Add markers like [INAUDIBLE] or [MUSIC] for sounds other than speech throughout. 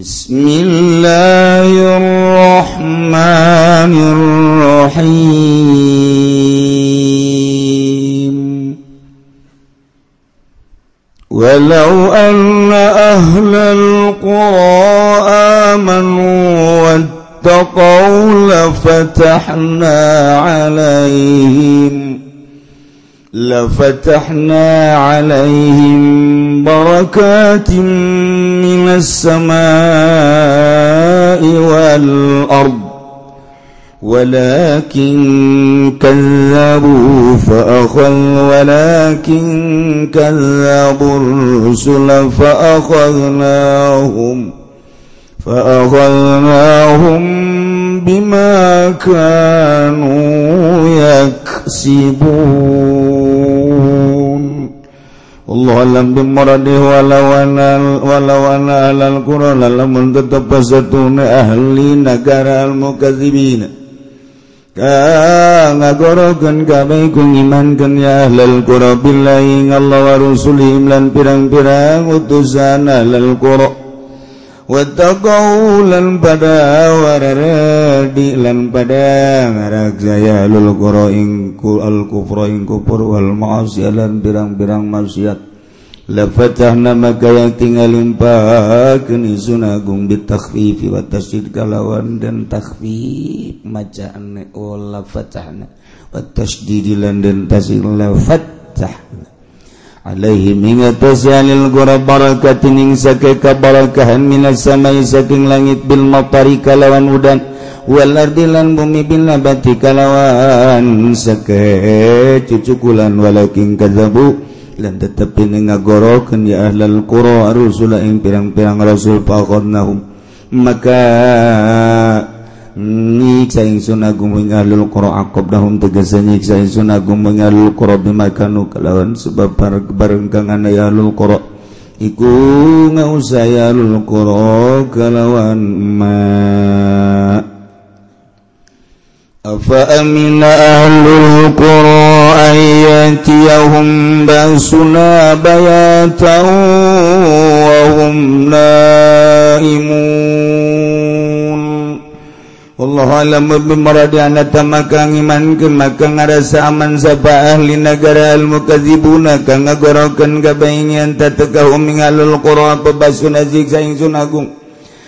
بسم الله الرحمن الرحيم. ولو أن أهل القرى آمنوا واتقوا لفتحنا عليهم بركات من السماء والأرض ولكن كذبوا فأخذ ولكن كذبوا الرسل فأخذناهم فأخذناهم بما كانوا يكسبون. Allah alam bi maradihi walau ana walau ana alal qura lamun tatabbasatuna ahli nagara al mukazzibin ka ngagorokeun kabeh ku ngimankeun ya ahlal qura billahi Allah wa rusulihim lan pirang-pirang utusan ahlal qura Wattaqau lan pada wararadi lan pada ngarakjaya lul qura ing al kufra ing kufur wal ma'asiyah lan birang-birang maksiat. lafatahna maka yang tinggal limpahkan izun agung bitakhfifi wa tasydid kalawan dan takhfif macaanna oh lafatahna wa tasdidilan dan tasydid lafatahna alaihi mingatasi alil gura barakatin ing sake kabarakahan minas samai saking langit bil matari kalawan udan. Wal ardi lan bumi bil nabati kalawan sake cucukulan walakin kazabu. lan tetapi ngagorokan ya ahlal qura rusula ing pirang-pirang rasul faqadnahum. Maka nyiksa ingsun agung ing ahlul qura aqabnahum tegese nyiksa ingsun agung ing ahlul qura bimakanu kalawan sebab bareng kang ana ya ahlul qura. Iku ngausaya ahlul qura kalawan ma' أفأمن أهل القرى أن يأتيهم بأسنا بياتا وهم نائمون؟ والله أعلم. بمرضنا تمكن iman kemakan ngarasa aman sapa ahli nagara al mukadzibuna kang ngagorokeun kabaingan tatekahum mingalul qura pebasuna siksa ingsun agung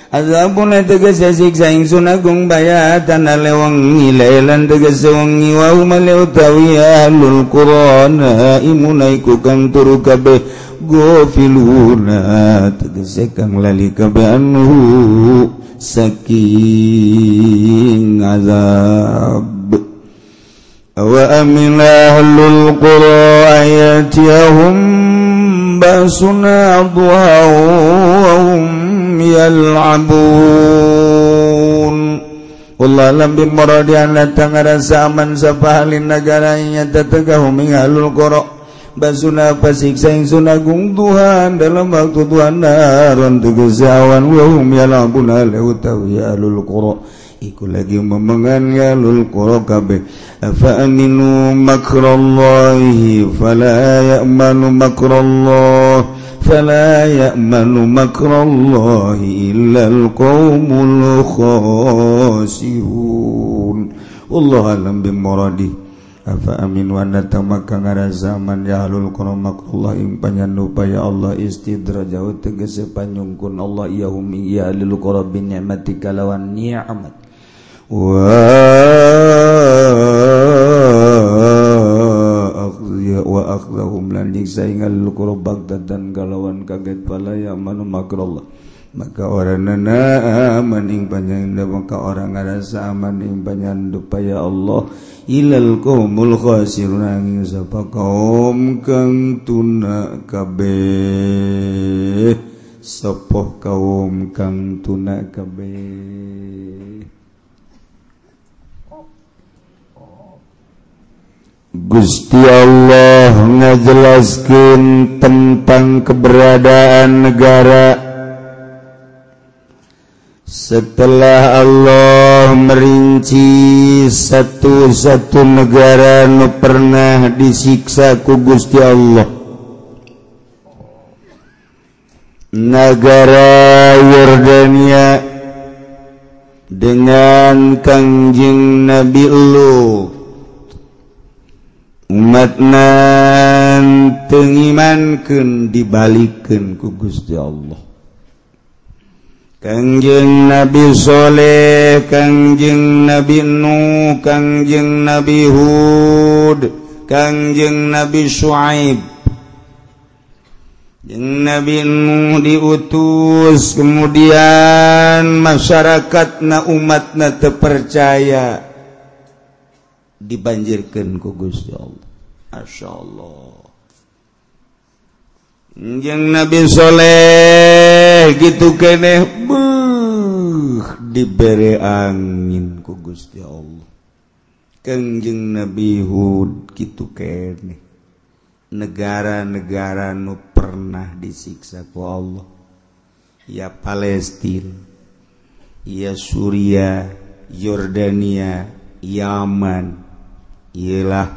Adapun tegese siksa ingsun agung bayatan lewang lailan tegese wengi wa umale utawi ahlul qurana imunaiku kang turu kabeh gofiluna tegese kang lali kabeh anu saking azab. Wa amin ahlul qura ayatihum basuna duha wa hum yal'abun. Allah lam bi muradian datang rasa aman sapahalin negaranya tatagahu mingalul qura basuna pasiksa ingsun sunagung Tuhan. Dalam waktu Tuhan naron tegesawan wa hum yal'abun ala utawiyalul qura iku lagi memegan galul qura kabeh. Fa aminu makrallahi fala ya'manu makrallah fala ya'manu makrallahi illa alqaumul khasirun. Wallahu alam bimuradi. Afa aminu an tamakka ngarazaman ya'lul qura makrallah impanyan upaya Allah istidrajau tegese panyungkun Allah yahum ya lil qura bi ni'matika lawan ni'mat dan galawan kaget palaya manu makrullah maka orang nana maning ing panyanda maka orang ngerasa maning ing panyanda paya Allah. Ilal qawmul khasirun angin sapa kaum kang tuna kabeh. Sapa kaum kang tuna kabeh? Gusti Allah ngajelaskan tentang keberadaan negara. Setelah Allah merinci satu-satu negara nu pernah disiksa ku Gusti Allah. Negara Yordania jalan Kangjeng Nabi umatnan pengimankan dibalikin ku Gusti Allah Kangjeng Nabi Soleh, Kangjeng Nabi Nuh, Kangjeng Nabi Hud, Kangjeng Nabi Shu'aib. Jeng Nabi Nuh diutus, kemudian masyarakat na umat na terpercaya. dibanjirkan ku Gusti Allah. Masya Allah. Jeng Nabi Soleh gitu kene buh diberi angin ku Gusti Allah. Kengjeng Nabi Hud gitu kene negara-negara nu pernah disiksa ku Allah. Ya Palestina ya Suria Yordania Yaman ialah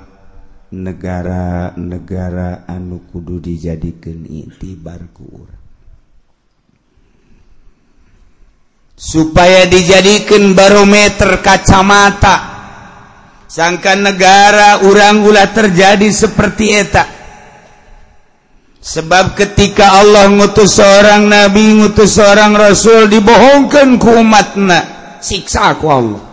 negara-negara anu kudu dijadikan intibarku supaya dijadikan barometer kacamata sangka negara urang gula terjadi seperti etak sebab ketika Allah ngutus seorang nabi ngutus seorang rasul dibohongkan ku umatna siksa ku Allah.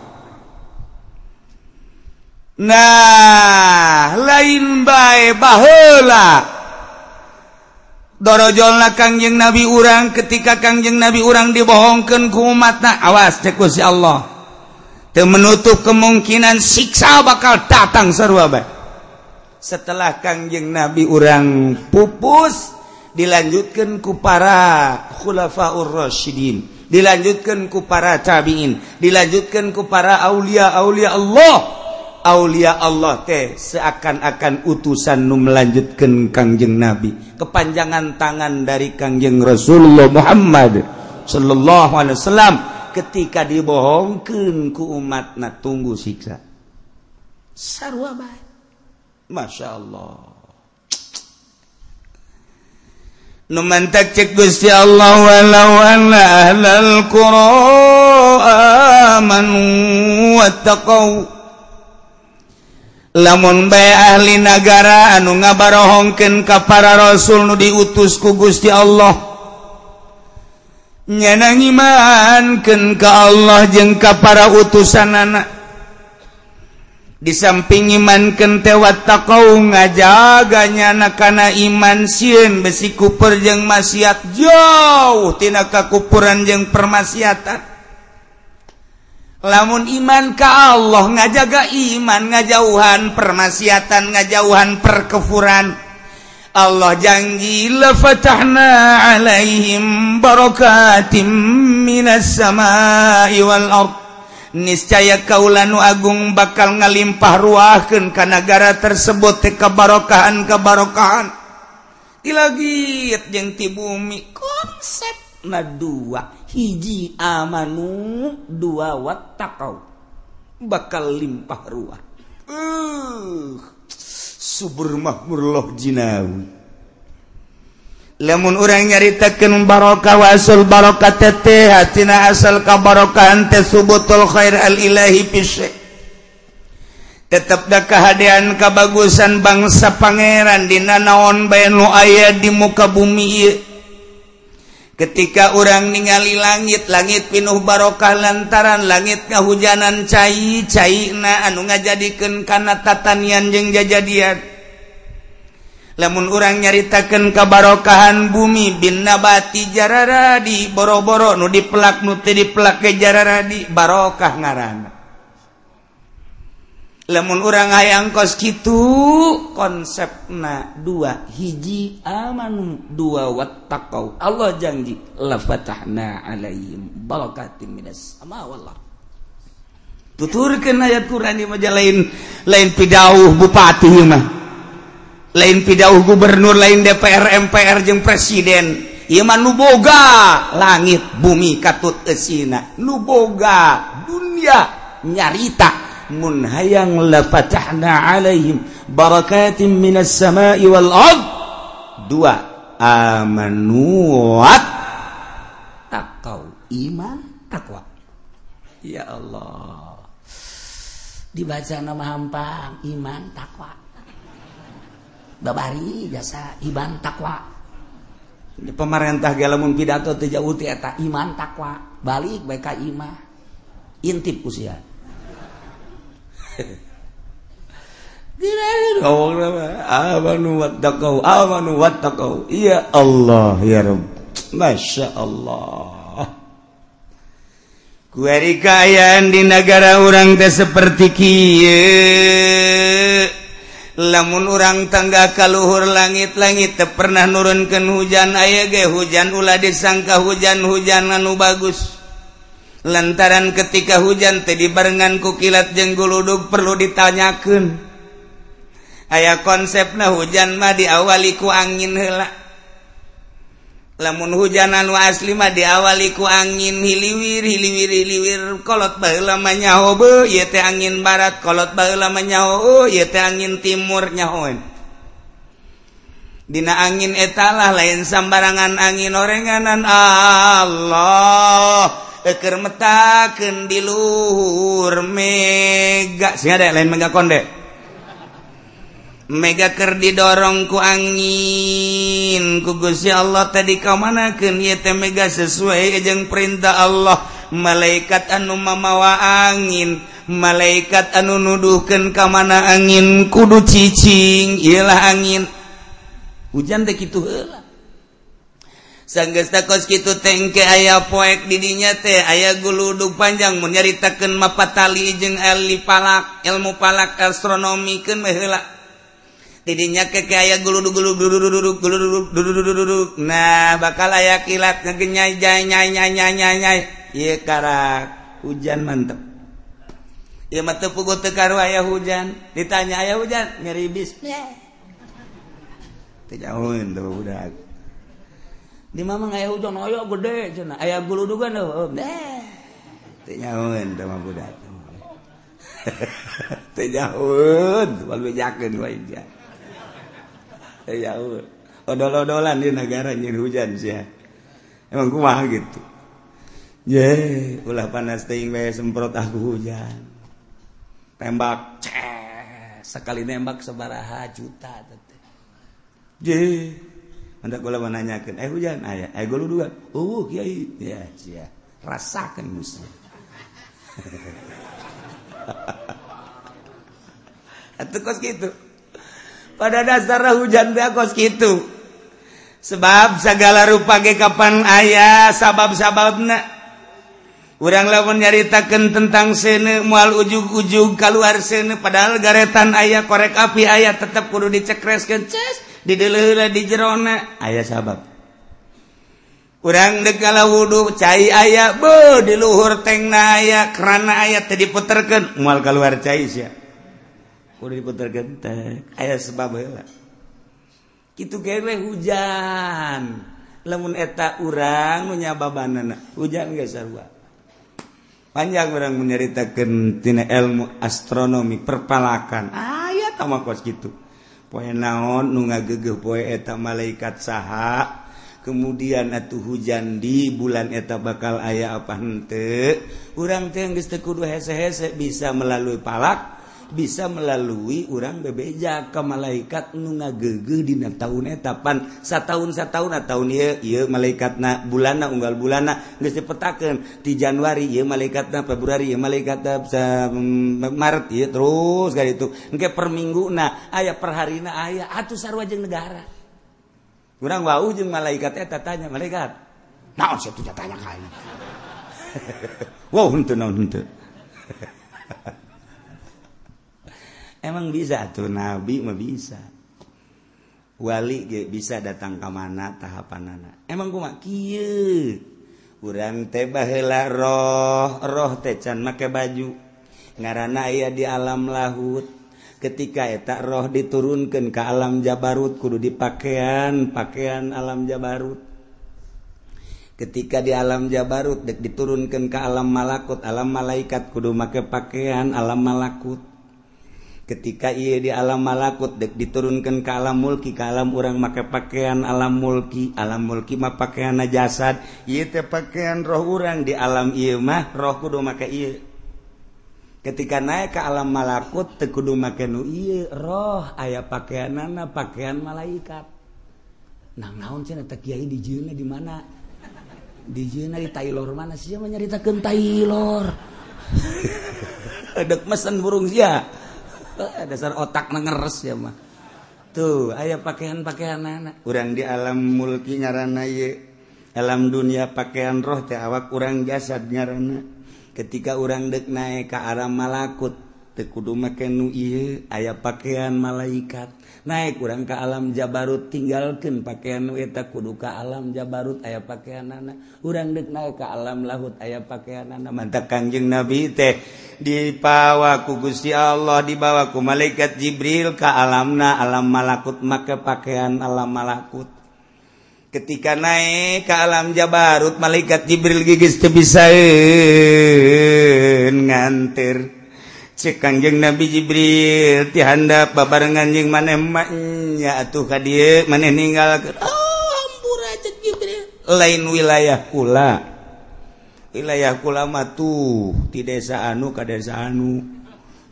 Nah lain baik bahla dorojollah Kangjeng Nabi urang ketika Kangjeng Nabi urang dibohongkan ku umat na awas cekusi Allah. Te menutup kemungkinan siksa bakal datang serwa baik setelah Kangjeng Nabi urang pupus dilanjutkan ku para khulafaur Rasyidin dilanjutkan ku para tabiin dilanjutkan ku para aulia aulia Allah. Aulia Allah teh seakan-akan utusan nu melanjutkan Kangjeng Nabi. Kepanjangan tangan dari Kangjeng Rasulullah Muhammad Shallallahu alaihi wasallam ketika dibohongkan ku umat na tunggu siksa. Sarwa baik Masya Allah nu cek Gusti Allah walau anna ahlal qura amanu wattaqau. lamun bay ahli negara anu ngabarohongken ka para rasul nu diutus ku Gusti Allah nyanangimanken ka Allah jengka para utusan anak disamping imanken tewata kau ngajaganya nakana iman sieun besiku perjeng jeung maksiat jauh tina kakupuran jeng permasiatan. lamun iman ka Allah ngajaga iman ngajauhan permasiatan ngajauhan perkefuran. Allah janji lafatahna alaihim barakatim minas samai wal ard. Niscaya kaulanu agung bakal ngalimpah ruahkeun ka nagara tersebut teh kabarokahan kabarokahan dilagit jeung ti bumi konsep na dua. hiji amanu dua watakau bakal limpah ruah. Uh, subur mahmurloh jinawi lamun orang nyaritakan barokah wasul barokah tete hatina asal kabarokahan teh subutul khair al ilahi pisik tetap dah kehadian kebagusan bangsa pangeran dina naon bayan lu ayat di muka bumi iya ketika orang ningali langit langit pinuh barokah lantaran langit kehujanan cair cair na anu ngajadikan karena tatanian jeng jajadian. Namun orang nyaritakan kebarokahan bumi bin nabati jararadi boro-boro nu dipelak nuti di pelak ke jararadi barokah ngarana lemun orang ayang kos gitu konsep na dua hiji aman dua wattaqau. Allah janji la fatahna alaihim barakatim minas sama wallah. Tuturkeun ayat Quran ieu mah lain lain pidauh bupati mah. Lain pidauh gubernur lain DPR MPR jeung presiden. Ieu mah langit bumi katut esina nu boga dunia nyarita mun hayang la fatahna alaihim barakatim minas samai wal ard. Dua amanu takau iman takwa. Ya Allah. Dibaca nama hampang iman takwa. Babari jasa iman takwa. Pemarintah galamun pidato tejauh eta iman takwa. Balik baik imah. Intip usia Allah ya Rabb. Masya Allah. Kuarikaan di negara orang teh seperti Kie lamun orang tangga kaluhur langit-langit pernah nurunkan hujan aya ge hujan Ulah disangka hujan-hujan anu bagus. lantaran ketika hujan tadi barengan kukilat jengguluduk perlu ditanyakan konsep nah hujan mah diawaliku angin hela lamun hujanan wa aslima diawaliku angin hiliwir hiliwir hiliwir kolot baheula lamanya hobe teh angin barat kolot baheula lamanya ho oh, teh angin timur nyahoen. Dina angin etalah lain sambarangan angin orenganan. Allah ekermetaken di luhur mega. Sing ada lain mega konde mega ker didorong ku angin. Ku Gusti Allah tadi kau mana ieu teh mega sesuai jeung perintah Allah. Malaikat anu mamawa angin. Malaikat anu nuduhkan ke mana angin? Kudu cicing ialah angin. Hujan dek itu heula. sanggesta kos gitu tengke aya poek didinya teh aya guluduk panjang. Menyaritakan mapa tali jeung eli palak ilmu palak astronomi kan meheula didinya keke ayah guluduk nah bakal aya kilat ngegenyai jai nyai nyai nyai nyai nyai. Karak hujan mantep. Ieu mah teu puguh aya hujan. Ditanya aya hujan? Nyeribis teh jauhin tuh budak. di mamang aya hujan oyo gede cenah. Aya guludugan heuh deh teu nyaeun budak teu [LAUGHS] wal bejakeun wae dia. Odol-odolan di negara nyin hujan sih emang kumaha gitu? Ye ulah panas ting bae semprot aku hujan. Tembak ceh. Sekali nembak sebaraha juta tete. je hendak kula menanyakan eh hujan ah, aya eh gulu dua uh oh, kiai. Ya sia rasakan muslim. [LAUGHS] Atuh kos gitu. Pada dasarnya hujan teh kos gitu. Sebab segala rupa ge kapan aya sabab-sababna urang lamun nyaritakeun tentang seuneu moal ujug-ujug keluar seuneu padahal garetan aya korek api aya tetep kudu dicekreskeun. Ces di didele di Jerona ayaah sahabat kurang degala wudhu cai aya be di luhur tengna aya kerana ayat tadi diputerkan mual keluar cair ya udah diputerkan ayat sebab gitu kere hujan. Lemun eta urang nyababanana hujan gak sarua. Panjang orang menceritakan tina ilmu astronomi perpalakan. Ayat sama kos gitu poe naon nu ngagege poe eta malaikat saha. Kemudian atuh hujan di bulan eta bakal aya apa hente kurang teh geus kudu hese-hese bisa melalui palak. bisa melalui orang bebeja. Ke malaikat nu ngagege di tahun etapan satahun satahun atau tahun ieu malaikat na bulana unggal bulana. Geus dipetakeun di Januari ya malaikat na Februari ya malaikat na mm, Maret ya terus kali itu engke per minggu na aya per harina aya atuh sarua jeung negara. Urang wau jeung malaikat eta tanya malaikat naon satunya tanya kain. [LAUGHS] wow henteu naon henteu. [LAUGHS] emang bisa tuh nabi mah bisa. Wali ge bisa datang ke mana tahapan anak emang gua kieu. Urang teh baheula roh roh teh can make baju. Ngarana aya di alam lahut. Ketika eta roh diturunkan ke alam jabarut kudu dipakean pakaian alam jabarut. Ketika di alam Jabarut dek diturunkan ke alam malakut alam malaikat kudu make pakaian alam malakut. ketika ia di alam malakut dek diturunkan ke alam mulki ke alam orang maka pakaian alam mulki. Alam mulki mah pakaian najasad ia teh pakaian roh orang di alam iya mah roh kudu maka iya ketika naik ke alam malakut teh kudu make nu iya roh. Ayah pakaian nana pakaian malaikat. Nah naon cina teh kiai di jina di mana? Di jina di Taylor mana? Sih yang menyeritakan Taylor [LAUGHS] dek mesen burung sia. Eh, dasar otak ngeres ya mah. Tuh ayaah pakaian-pakaian anak. Kurang di alam mulki nyarana ye. Alam dunia pakaian roh teh awak kurang jasad nyarana ketika orang dek naik ke arah malakut tekudu make nu aya pakaian malaikat. Naik kurang ke alam Jabarut tinggalkan pakaian nueta kudu ke alam Jabarut ayah pakaian anak urang naik ke alam laut ayah pakaian anak mantap Kanjeng Nabi teh. Dipawa ku Gusti Allah dibawa ku malaikat Jibril ke alamna. Alam malakut maka pakaian alam malakut. Ketika naik ke alam Jabarut malaikat Jibril gigis teu bisa ngantir. cek Kanjeng Nabi Jibril tihanda babarengan jeung maneh emaknya atuh ka dieu maneh ninggal oh ampura cek Jibril. Lain wilayah kula. Wilayah kula mah tuh di desa anu ka desa anu.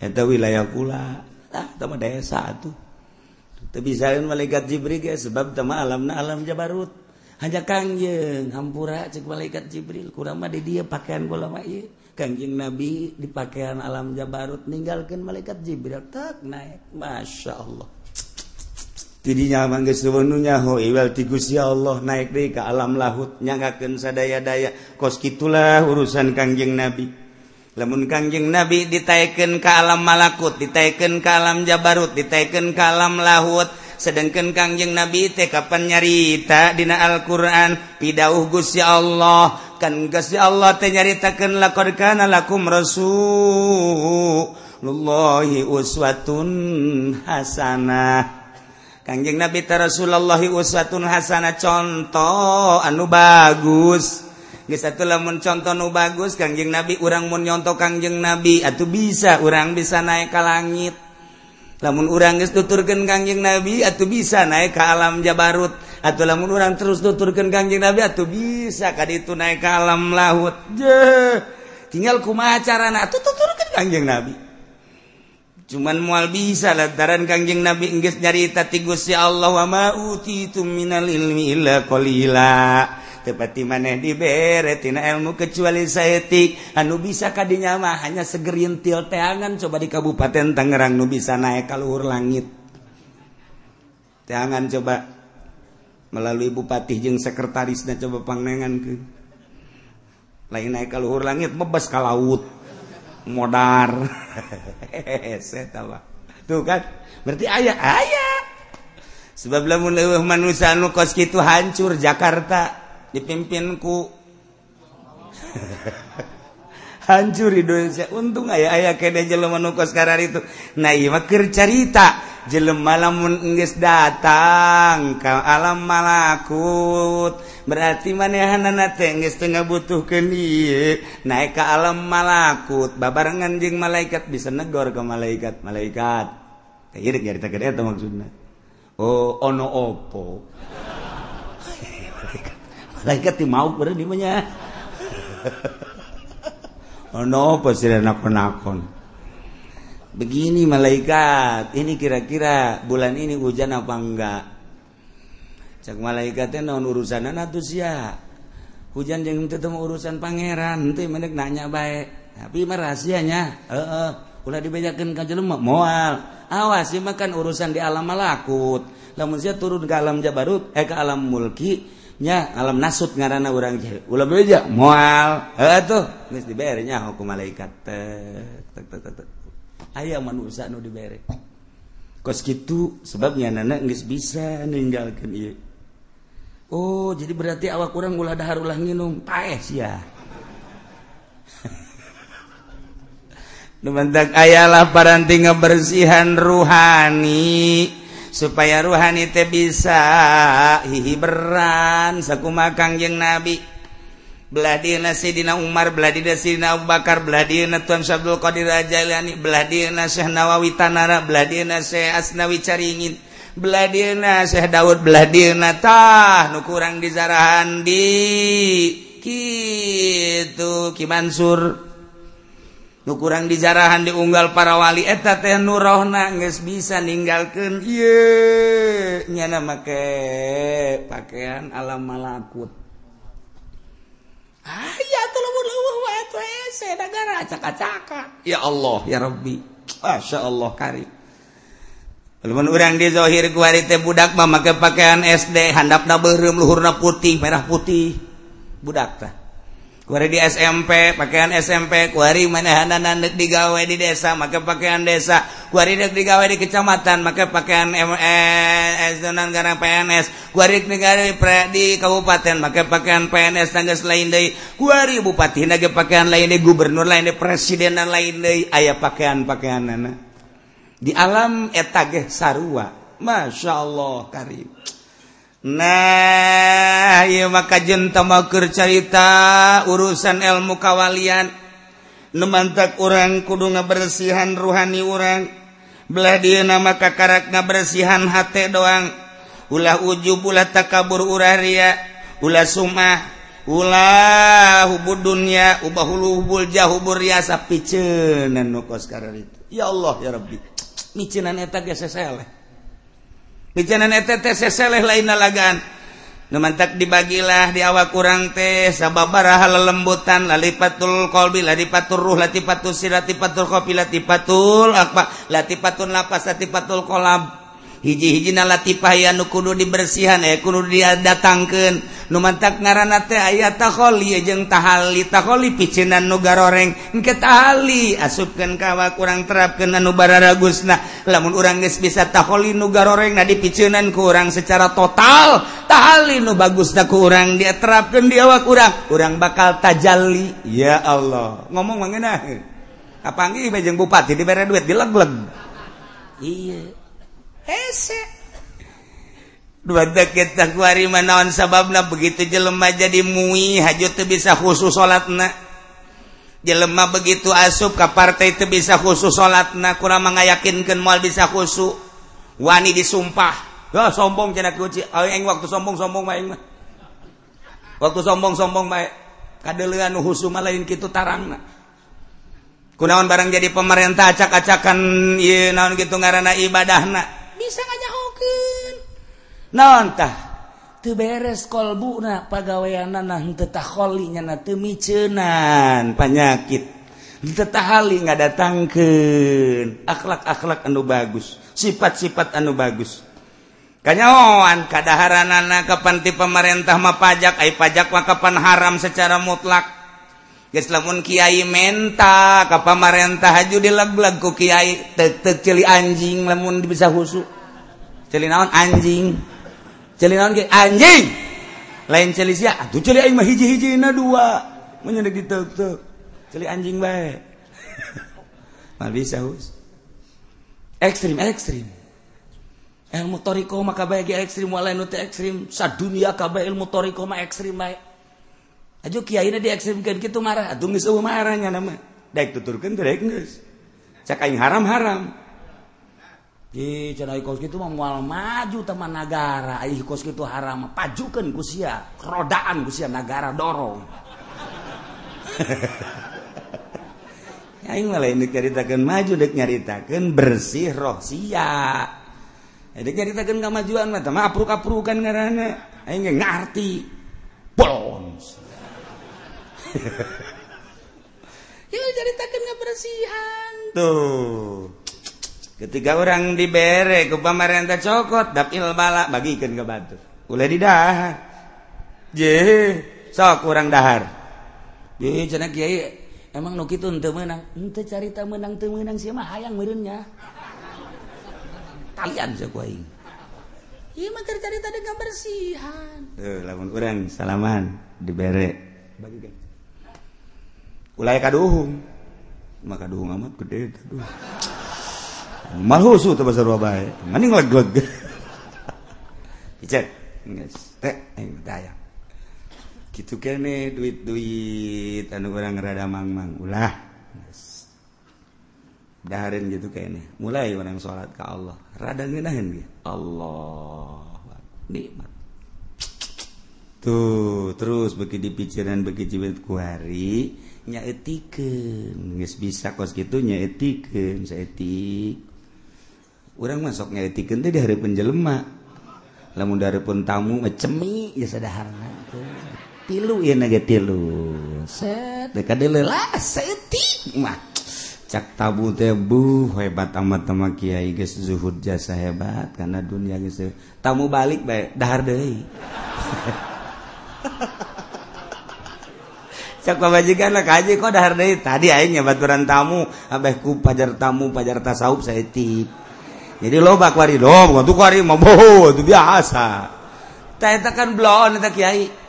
Eta wilayah kula. Tah tama desa tuh teu bisa malaikat Jibril ge sebab tama alamna alam Jabarut. Hanya Kangjeng hampura cek malaikat Jibril. Kurang mah di dia pakaian kula mah ieu. Kanjing Nabi di pakaian alam Jabarut meninggalkan malaikat Jibril tak naik Masya Allah. Tidinya manggis sebenarnya ho iwal tigus ya Allah naik deh ke alam lahut nyangkakan sadaya-daya. Kos kitulah urusan kangjeng Nabi. Lamun kangjeng Nabi ditaikan ke alam malakut ditaikan ke alam Jabarut ditaikan ke alam lahut sedangkan Kangjeng Nabi teh kapan nyarita dina Al-Qur'an? Pidauh Gusti Allah. kan kasih Allah teh nyaritakeun laqad kana lakum rasulullahi uswatun hasanah. Kanjeng Nabi ta Rasulullah uswatun hasanah contoh anu bagus. Geus atuh lamun contoh nu bagus Kanjeng Nabi urang mun nyontoh Kanjeng Nabi atuh bisa urang bisa naik ka langit. Lamun urang geus tuturkeun Kanjeng Nabi atuh bisa naik ka alam jabarut. atau lamun orang terus nuturkan kangjeng Nabi atau bisa kadi itu naik ke alam laut. Je tinggal kumaha carana? Atau tuturkan kangjeng Nabi. Cuman mual bisa lantaran kangjeng Nabi enggeus nyarita ti Gusti Allah wa ma utitum minal ilmi illa qalila. Tepati maneh dibere tina ilmu kecuali saetik anu bisa kadinya mah hanya segerintil teangan coba di Kabupaten Tangerang nu bisa naik ka luhur langit. Teangan coba. melalui Bupati jeung sekretaris dan coba pangnengan ke. Lain naik ke luhur langit bebas ke laut. Modar. [LAUGHS] Tuh kan? Berarti ayah ayah sebab lamun leuweuh manusia nu kos kitu hancur Jakarta dipimpinku [LAUGHS] hancur Indonesia. Untung aya aya kene jelema nu sekarang itu. Nah ieu mah keur carita. Jelema lamun geus datang ka alam malakut. Berarti manehanana teh geus teu ngabutuhkeun ieu? Naik ka alam malakut. Babarengan jeung malaikat bisa negor ke malaikat. Malaikat. Ieu deuk carita gede eta maksudna. Oh ono opo. [LAUGHS] Malaikat. Ti mau beureun di mah [LAUGHS] Ono apa sih nakon-nakon? Begini malaikat, ini kira-kira bulan ini hujan apa enggak? Cak malaikatnya non urusan anak ya. Hujan yang ketemu urusan pangeran, nanti menek nanya baik. Tapi mah rahasianya, eh, eh. ulah dibejakan ke jelema moal. Awas sih makan urusan di alam malakut. Lamun sia turun ke alam jabarut, eh ke alam mulki, nya alam nasut ngaranna urang jahe ulah beja moal tuh geus dibere hukum malaikat. Tek tek tek aya manusia nu dibere. Kos gitu sebabnya nana nggak bisa ninggalkan iya oh jadi berarti awak kurang gula dahar ulah nginum paes [LAUGHS] ya Numantak ayalah paranti ngebersihan ruhani. supaya ruhani teh bisa. Hihi beran sakuma Kangjeng Nabi. Belah dina Sayyidina Umar belah dina Sayyidina Abu Bakar belah dina Tuan Syabdul Qadir Jailani belah dina Syekh Nawawi Tanara belah dina Syekh Asnawi Caringin belah dina Syekh Daud belah dina tah nu kurang di zarahan di kitu Ki Mansur kurang dijarahan diunggal para wali eta teh nurohna geus bisa ninggalkeun. Ye nyana make pakaian alam malakut. Aya tuh lembut lembut wae tuh saya negara acak-acakan ya Allah ya Rabbi. Masya Allah karim. Lamun orang di zohir kuari teh budak mah make pakaian SD handapna beureum luhurna putih merah putih. Budak tah Kuari di SMP, pakaian SMP, kuari manehanan digawe di desa, maka pakaian desa. Kuari digawe di kecamatan, maka pakaian MS eh, donan garang PNS. Kuari digawe di kabupaten, maka pakaian PNS tangga lain deui. Kuari bupati ge pakaian lain deui, gubernur lain deui, presiden dan lain deui, aya pakaian-pakaianana. Di alam eta sarua. Masya Allah karim. Nah maka jenta jentamaker carita urusan ilmu kawalian. Nemantak orang kudu ngabersihan rohani orang belah dia nama kakarak ngabersihan hati doang. Ulah ujub ulah takabur urah ria. Ulah sumah ulah hubud dunia. Ubah hulu hubul jahubur riasa picenan nukos karar itu. Ya Allah ya Rabbi. Micinan eta geus seleh bicanan etTTseleh lain lagaan Numantak dibagilah di awak kurang teh sababaraha lelembutan lalipatul qalbi lalipatur ruh latipatul siratipatul kopi latipatul apa latipatul lapas latipatul kolab hiji-hiji latifah nu kudu dibersihan eh kudu dia datangkan numantak ngaranate aya taholi eh, jeung tahali taholi picinan nu garoreng. Engke tahali asupkeun kawa kurang terapkeun anu bararagusna lamun urang geus bisa taholi nu garoreng na dipicinan ku urang secara total tahali nu bagusna ku urang dia terapkeun di awak urang. Urang bakal tajalli. Ya Allah. Ngomong mangeuna kapanggih jeung bupati dibere duit dilegleg. Iya. naon sabab begitu jelemah jadi mui haju tuh bisa khusus salat na jelemah begitu asup ke partai itu bisa khusus salat na kurang mengayakinkan mal bisa khusus wani disumpah. Oh, sombong cina kuci. Oh, eng, waktu sombong sombong main waktu sombong sombong main kadelian husu malain gitu tarang na. kunaon barang jadi pemerintah acak-acakan naon gitu ngarana ibadah na bisa ngajahokeun naontah teu beres kolbuna pagaweanna nah teu taholinya na teu miceunnan panyakit. Teu tahali ngadatangkeun. Akhlak-akhlak anu bagus sifat-sifat anu bagus. Kanyawan kadaharanana kapan ti pemerintah mah pajak ay pajak mah kapan haram secara mutlak. lamun Kyai menta kap pamarentah haju di lagu-lagu Kyai tetek celi anjing lamun bisa husuk celi naon? Anjing. Celi naon kiai anjing! Lain celi sia? Atuh celi aing mah hiji-hijina dua. Mun nyeuk diteuk celi anjing bae. [LAUGHS] Mah bisa hus. Ekstrim ekstrim. Ilmu toriko maka bae ge ekstrim walain teh ekstrim. Sadunia kabeh ilmu toriko mah ekstrim bae. Aja kiai na diekstrimkan gitu marah atuh geus eueuh marahnya nama daek tuturkeun teh daek geus cak aing haram-haram Ih, cenah kos kitu mah moal maju teman negara, ih kos kitu haram pajukeun ku sia, rodaan ku sia negara dorong. [LAUGHS] Aing malah ini nyaritakeun maju dek nyaritakeun bersih roh sia. Dek nyaritakeun kamajuan mah tah apruk-aprukan ngaranna. Aing ngarti. Bons. [LAUGHS] bersihan tuh. Ketika orang diberre ke pamarentah cokot dapil bala bagikan ke batu. Boleh didahar je sok kurang dahar. Je cina kiai emang nuki tuh ente menang? Ente carita menang ente menang siapa hayang merenya talian saya kuai iya mah cerita dengan bersihan tuh lamun orang salaman dibere. Bagikan. Ulai kaduhung. Maka kaduhung amat gede aduh. Malhusu tuh bahasa Surabaya. Maning leg-leg. [LAUGHS] Icet. Teh, ayo daya. gitu kene duit-duit anu orang rada mang-mang ulah daharin gitu kene mulai orang sholat ke Allah rada ngeunaheun ge Allah nikmat tuh terus bagi dipikiran bagi jiwit kuari nyaetikeun. Nges bisa kos kitu nyaetikeun saetik. Urang masuk nyaetikeun teh di dari penjelema lamun dari pun tamu ngecemi ya sadaharna tilu ya naga tilu. Set dekat lelah setik mah. Cak tabu teh bu hebat amat sama kiai geus zuhud jasa hebat karena dunia geus tamu balik bae dahar deui. [LAUGHS] cak pabajikan lah kaji kok dahar dari tadi aing baturan tamu. Abeh ku pajar tamu pajar tasawuf saya tip. Jadi lo bak wari dong tuh wari mau itu biasa. Tak kan blon tak kiai.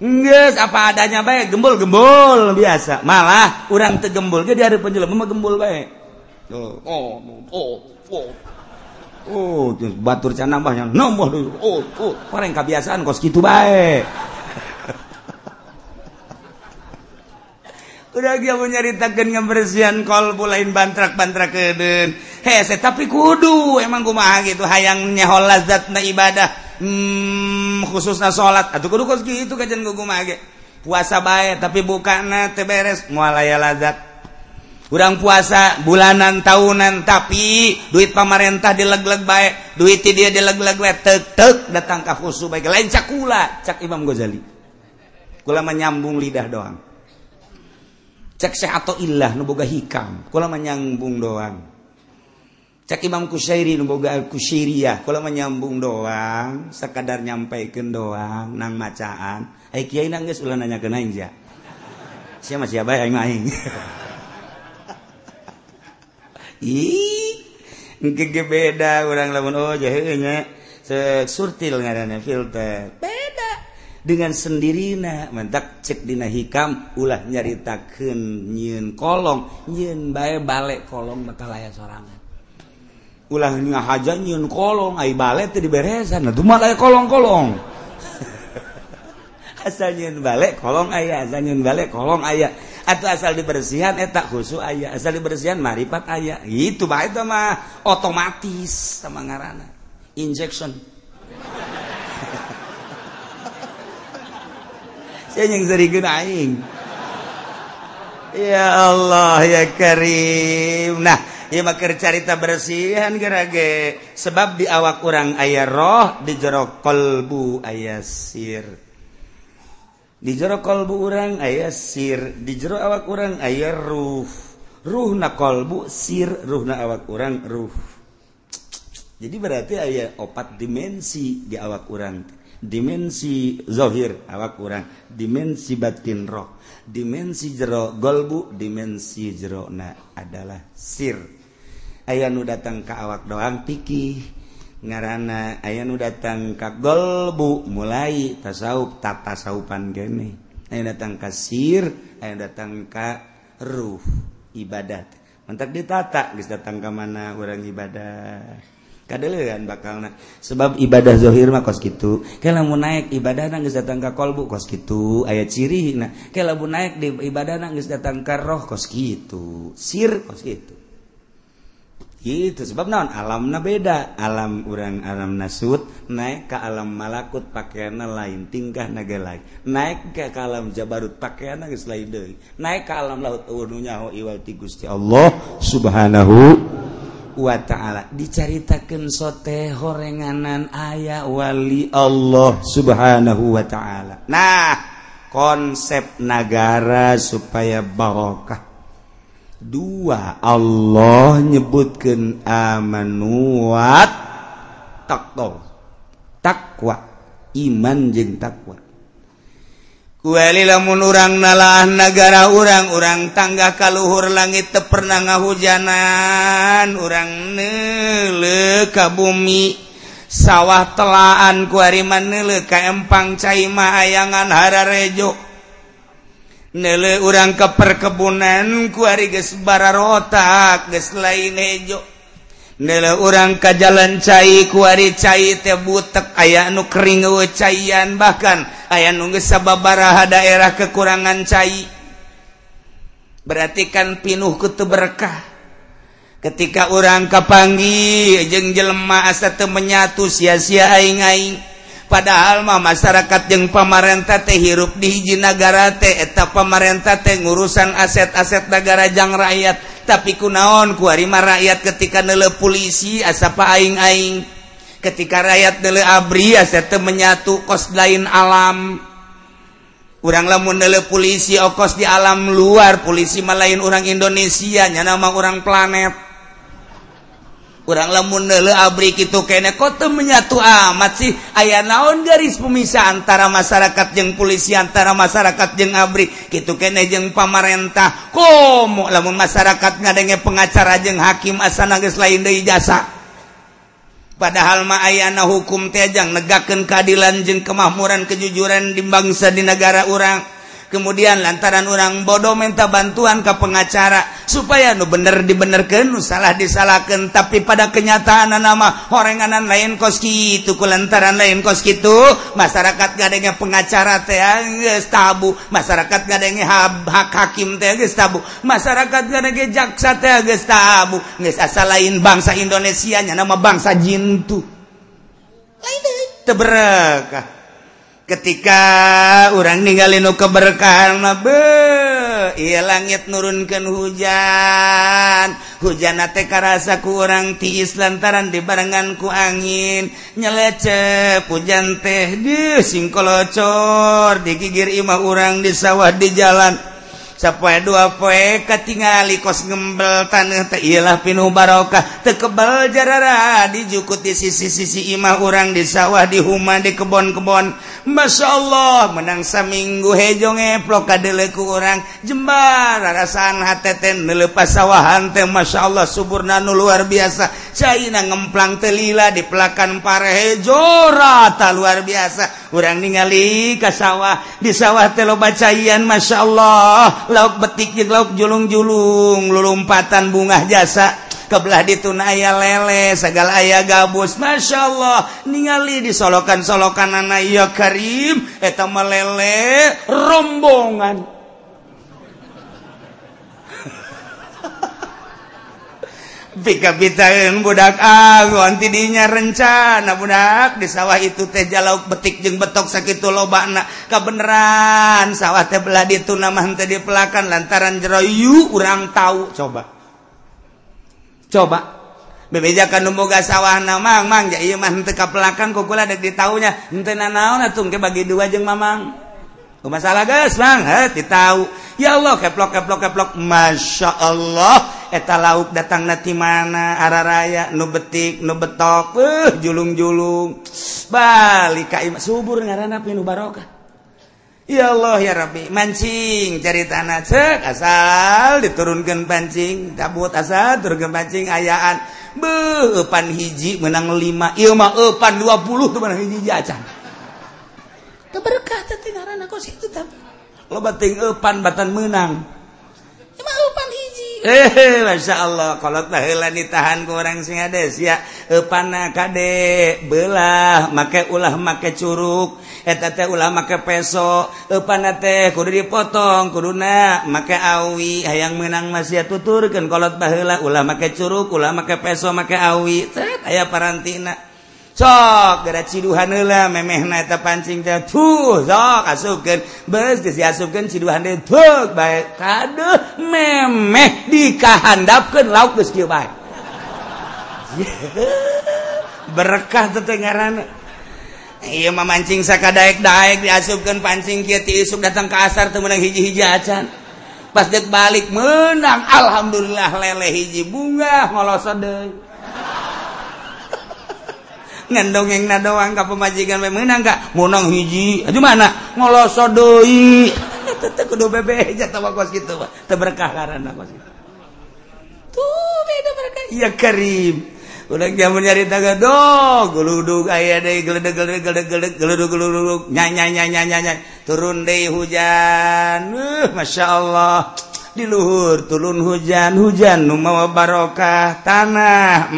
Nges, apa adanya baik gembul gembul biasa. Malah orang tegembul jadi ada penjelas mah gembul baik oh oh oh. Oh oh batur can nambahnya nomor oh oh. Orang kebiasaan kos gitu baik udah dia menyaritakan ngebersihan kolbu lain bantrak-bantrak keden hese tapi kudu emang kumaha gitu hayang nyahol lazat na ibadah. Hmm, khususnya sholat. Atau kudu kos gitu kajian gue kumaha puasa baik tapi bukan teberes mualaya lazat kurang puasa bulanan tahunan tapi duit pemerintah dileg-leg baik duit dia dileg-leg baik tek tek datang ke khusus baik lain cakula cak Imam Ghazali. Kula menyambung lidah doang. cek Syekh ilah nu boga hikam. Kula mah nyambung doang. Cek Imam Kusyairi nu boga Kusyiriyah kula mah nyambung doang. Sekadar nyampaikeun doang nang macaan ai kiai nang geus ulah nanyakeun aing sia sia mah sia bae aing [LAUGHS] ih engke beda urang lamun. Oh jahe nya. Surtil ngaranna filter. dengan sendirina mentak cek dina hikam ulah nyaritakeun nyieun kolong nyieun bae balik kolong bakal aya sorangan. Ulah haja nyieun kolong ai balik teh diberesan nah mah aya kolong-kolong. [LAUGHS] Asal nyieun balik kolong aya asal nyieun balik kolong aya. Atau asal dibersihan eta khusu aya asal dibersihan maripat aya. Gitu bae itu mah otomatis sama ngarana injection. ya Allah ya Karim. Nah maka carita bersihan gerage. Sebab di awak kurang ayah roh di jero kolbu ayasir di jero kolbu orang ayasir di jero awak kurang ayah ruh. Ruh na kolbu sir. Ruh na awak kurang ruh. Jadi berarti ayah opat dimensi di awak orang dimensi zohir awak kurang dimensi batin roh. Dimensi jero golbu dimensi jerona adalah sir. Aya nu datang ke awak doang pikih. Ngarana aya nu datang ke golbu mulai tasawuf tata saupan gene. Aya datang ke sir aya datang ke ruh ibadat. Mentak ditata geus datang ke mana orang ibadah kadean bakal na sebab ibadah dzohir mah kos gitu ke lamun naik ibadah na geus datang ka kolbu kos gitu aya ciri na ke lamun naik di ibadah na geus datang ka roh kos gitu sir kos gitu gitu. Sebab naon? Alamna beda. Alam urang alam nasud naik ke alam malakut pakaianna lain tingkah naga lain. Naik ke, ke alam jabarut pakaianna geus lain deui. Naik ke alam laut nyaho iwal ti Gusti Allah subhanahu wa ta'ala. Diceritakan sote horenganan ayah wali Allah subhanahu wa ta'ala. Nah konsep negara supaya barokah. Dua Allah nyebutkan amanuat takwa takwa iman jeng takwa Kueli lamun urang nalaah negara urang-urang tangga kaluhur langit tepernah ngahujanan urang nele ka bumi. Sawah telaan kuariman nele ka empang caima ayangan hararejo nele urang ke perkebunan kuari ges bara rotak ges lain hejo Nela orang ka jalan cair kuari cair teh butek aya nu kering caian bahkan aya nu geus sababaraha daerah kekurangan cai. Berarti kan pinuh kutu berkah. Ketika orang kapanggi jeung jelema asa teu menyatu sia-sia aing-aing. padahal mah masyarakat yang pamarentah teh hirup di hiji negara teh eta pamarentah teh ngurusan aset-aset negara jang rakyat. Tapi kunaon kuarima rakyat ketika nele polisi asapa aing-aing. Ketika rakyat nele abri aset teh menyatu kos lain alam. Urang lamun nele polisi okos di alam luar polisi malain orang Indonesia nyana mah orang planet. kurang lamun abri itu kene kota menyatu amat sih? Ayah naon garis pemisah antara masyarakat yang polisi antara masyarakat yang abri? Gitu kene jeng pamarentah. Komo lamun masyarakat ngadenge pengacara jeng hakim asa nages lain dari jasa. Padahal ma ayana hukum tejang negakan keadilan jeng kemahmuran kejujuran di bangsa di negara orang kemudian lantaran orang bodoh minta bantuan ke pengacara supaya nu bener dibenerkan nu salah disalahkan tapi pada kenyataan nama horenganan lain kos gitu kulantaran lain kos gitu masyarakat gadengnya pengacara teh ah, tabu. Masyarakat gadengnya hak hakim teh tabu. Masyarakat gadengnya jaksa teh tabu. Geus asal lain bangsa Indonesia nya nama bangsa jintu lain teh teberkah ketika orang ninggalin keberkahan be ia langit nurunkan hujan. Hujan teh karasa ku orang tiis lantaran di barenganku angin. Nyelece hujan teh di singkolocor digigir imah orang di sawah di jalan. sappoe dua poe ketingali kos ngembel tanah teh. Teilah pinuh barokah. Tekebal jarara dijukut di sisi-sisi imah orang di sawah di huma di kebon-kebon. Masya Allah menangsa minggu hejonge plokadeleku orang jembar rasaan hateten melepas sawahan teh. Masya Allah suburnan luar biasa. China ngemplang telila di pelakan pare hejora jorata luar biasa. Orang ningali ke sawah di sawah telo bacaan Masya Allah. lauk betik jeung lauk julung-julung lulumpatan bunga jasa. Kebelah dituna aya lele segala ayah gabus. Masya Allah ningali disolokan-solokan anak ya Karim eta melele rombongan. dikapitaen budak ah, agon tidinya rencana budak. Di sawah itu teh jalauk betik jeung betok sakit loba na kebenaran sawah teh belah itu nama hente di pelakan lantaran jeroyu urang tahu coba. Coba. Bebejakan numboga sawah nama mang, ya iya mah hente kapelakan kukula dek ditahunya hente nanaon atuh bagi dua jeng mamang. masalah guys gaslang tahu. Ya Allah keplok keplok keplok. Masya Allah. Eta lauk datang nati mana? Arah raya nu betik nu betok. Uh, julung-julung. Balik ka subur ngaranna pinu barokah. Ya Allah ya Rabbi. Mancing cari tanah cek. Asal diturunkan pancing tabut asal turunkan pancing ayaan. Be upan hiji menang lima. Iya mah eh, upan 20 tuh menang hiji acan. keberkah tetaran aku situ tapi lo bating upan batan menang emang upan hiji? Eh masya Allah. Kalau tahila ditahan ke orang sing ades ya upana kade belah make ulah make curug eta teh ulah make peso. Upana teh kudu dipotong kuduna make awi. Hayang menang masih tuturkan kolot baheula ulah make curug ulah make peso make awi. Teh aya parantina. sok geruhanla meeheta pancing tuh sok asukan bes diasupkan siduhan tuh baik. Kado memeh dikahandapkan lauk geus kieu bae [LAUGHS] berkah tetengaran iya mah mancing sakadaek daek diasupkan pancing kieu ti isuk datang ke asar teu meunang hiji-hiji acan. Pas dek balik menang alhamdulillah leleh hiji bunga ngoloso deui ngendongeng na doang ka pemajikan memenang ka munang hiji. Aduh mana? Ngoloso doi [LAUGHS] tetep kudu bebe jatuh kos gitu mah. Teu berkah karena kos gitu tuh beda berkah. Ya karim. Udah jamu nyari tangga dong. Geluduk aya deui geledeg geledeg geledeg geluduk geluduk nyanya nyanya nyanya turun deh hujan. Uh, masya Allah. diluhur turun hujan hujan Numawa barokah. Tanah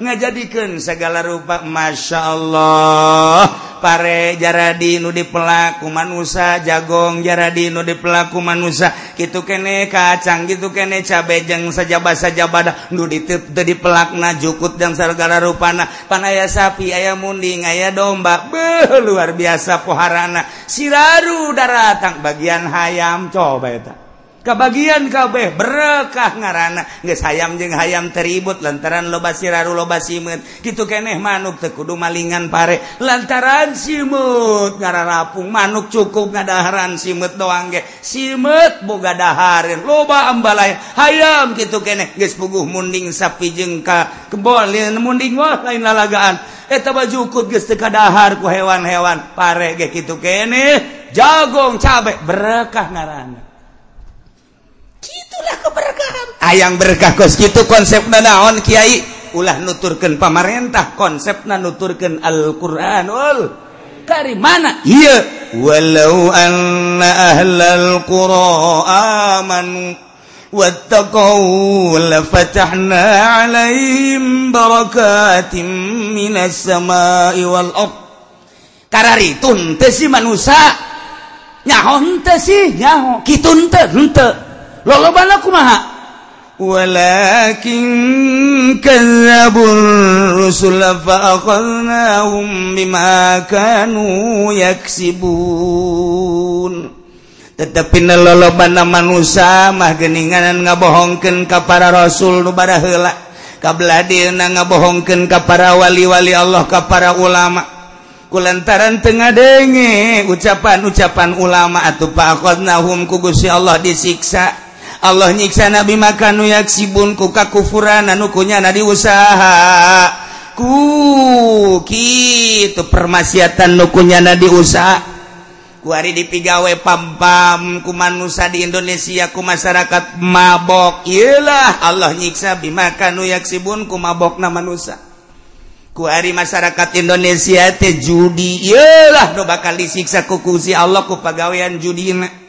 ngajadikan segala rupa Masya Allah. Pare jaradi nu di pelaku manusia jagong jaradi nu di pelaku manusia gitu kene kacang gitu kene cabe jeng saja basa jabada nu ditip di pelakna jukut dan segala rupana. Pan aya sapi ayam munding aya domba. Beuh luar biasa poharana. Siraru daratang bagian hayam coba eta. kebagian kabeh berkah ngarana. Nggak sayam jeng hayam teribut lantaran loba siraru loba simut. Gitu keeh manuk tekudu malingan pare. Lantaran simut ngara rapung manuk cukup ngadaharan simut doang ge simut boga daharin loba ambalay hayam gitu keeh guys puguh munding sapi jengka kebolin munding wah lain lalagaan. Eta bajukut geus teu kadahar ku hewan-hewan pare ge kitu keneh. Jagong cabe berkah ngarana. ulah keberkahan. Ayang berkah kos gitu konsep nanaon Kiai? Ulah nuturkan pamarentah konsep na nuturkan Alquranul Kari mana iya. Walau anna ahlal qura amanu واتقوا لفتحنا عليهم بركات من السماء والأرض karari tun teh si manusia nyahon teh si walakin kadzabur rusul fa akhadnahum bima kanu yaksibun. Tetapi nelolobana manusia mah geninganan ngabohongkeun ka para rasul nu bada heula. Kabladina ngabohongkeun ka para wali-wali Allah ka para ulama. Kulantaran tengah denge ucapan-ucapan ulama atau pakodnahum nahum kugusi Allah disiksa. Allah nyiksa nabi makan nu yaksibun ku kakufuran anu nadi usaha. Ku kitu permasiatan nukunya nadi usaha. Ku hari dipigawe pam-pam ku manusia di Indonesia ku masyarakat mabok. Iyalah Allah nyiksa bimakan nu yaksibun ku mabokna manusia. Ku hari masyarakat Indonesia teh judi. Iyalah no bakal disiksa ku kusi Allah ku pagawean judina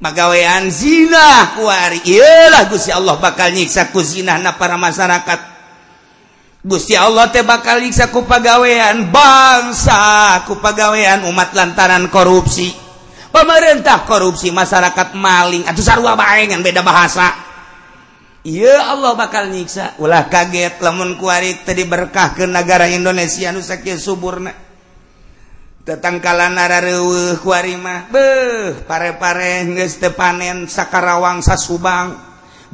magawean zina kuari iyalah Gusti Allah bakal nyiksa ku zina na para masyarakat. Gusti Allah teh bakal nyiksa ku pagawean bangsa ku pagawean umat lantaran korupsi. Pemerintah korupsi masyarakat maling. Atau sarua baengan beda bahasa. Iya Allah bakal nyiksa. Ulah kaget lamun kuari tadi berkah ke negara Indonesia nu sakieu suburna. tetangkalanmah pare-pare panen Sakarawang Sa Subang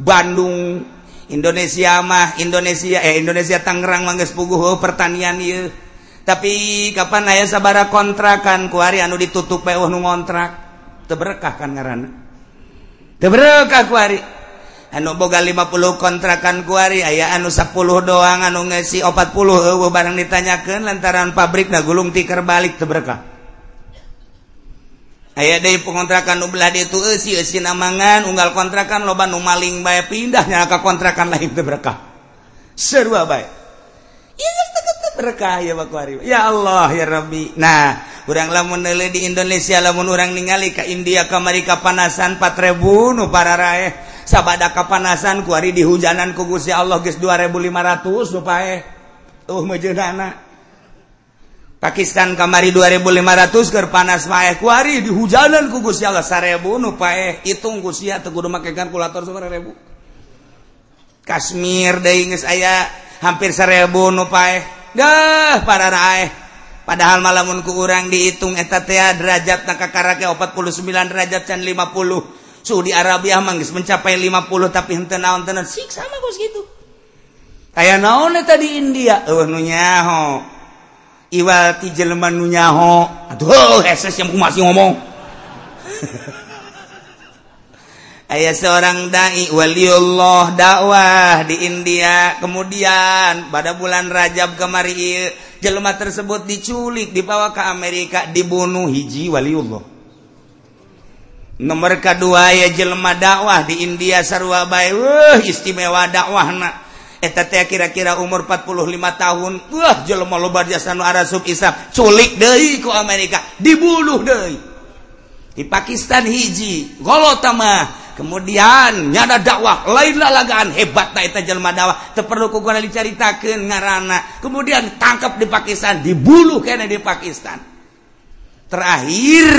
Bandung. Indonesia mah Indonesia eh Indonesia Tangerang mangges puguh pertanian ieu. Tapi kapan aya sabara kontrakan? Ku hari anu ditutup bae nu ngontrak. Teu berkah kan ngaranna? Teu berkah ku anu boga 50 kontrakan kuari aya anu 10 doang anu ngesi 40 eueuh barang ditanyakeun lantaran pabrik na gulung tiker balik teu berkah. Aya deui pengontrakan nu belah ditu eusi eusi namangan unggal kontrakan loba nu maling bae pindahnya ka kontrakan lain teu berkah. Sarua bae. Berkah ya bakuari ya Allah ya Rabbi. Nah kurang lamun di Indonesia lamun orang ningali ke India ke Amerika panasan 4000 nu para raeh sabada kapanasan kuari di hujanan ku Gusti Allah geus 2500 supaya tuh mejeunana Pakistan kamari 2500 keur panas maeh kuari di hujanan ku Gusti Allah 1000 nu hitung Gusti teu kudu make kalkulator ribu Kashmir deui geus aya hampir 1000 nu dah para raeh padahal malamun ku urang dihitung eta teh derajat na kakarake 49 derajat can 50 Suhu di Arabia manggis mencapai 50 tapi hente naon tenan siksa mah geus kitu. Aya naon eta di India? Eueuh nu nyaho. Iwal ti jelema nu nyaho. Aduh, heses yang masih ngomong. [LAUGHS] Aya seorang dai waliullah dakwah di India. Kemudian pada bulan Rajab kemari jelema tersebut diculik, dibawa ke Amerika, dibunuh hiji waliullah. nomor kedua ya jelma dakwah di India sarwa bae. Wah istimewa dakwahna. Eta teh kira-kira umur 45 tahun. Wah jelma loba jasa nu arasub Islam. Culik deui ku Amerika. Dibunuh deui. Di Pakistan hiji golotama kemudian nyada dakwah. Lain lalagaan hebat tak eta jelma dakwah. Teu perlu ku diceritakeun ngaranna kemudian tangkap di Pakistan dibunuh kene di Pakistan. terakhir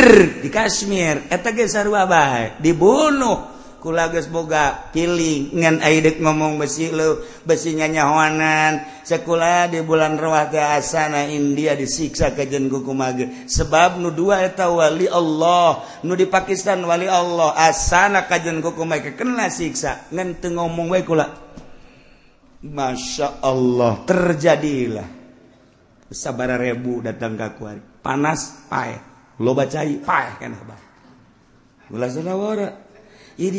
di Kashmir. Eta ge sarua bae? Dibunuh. Kula geus boga kiling ngan aidek ngomong besi leu besi nyanyahoanan sakula di bulan rawah teh asana India disiksa kajen kukumaha sebab nu dua eta wali Allah. Nu di Pakistan wali Allah. Asana kajen kukumaha kena siksa. Ngan teu ngomong wae kula. Masya Allah. Terjadilah. Sabar rebu datang ke kuari. panas pae. Lo bacai. Pae kan bae ulah salawara ieu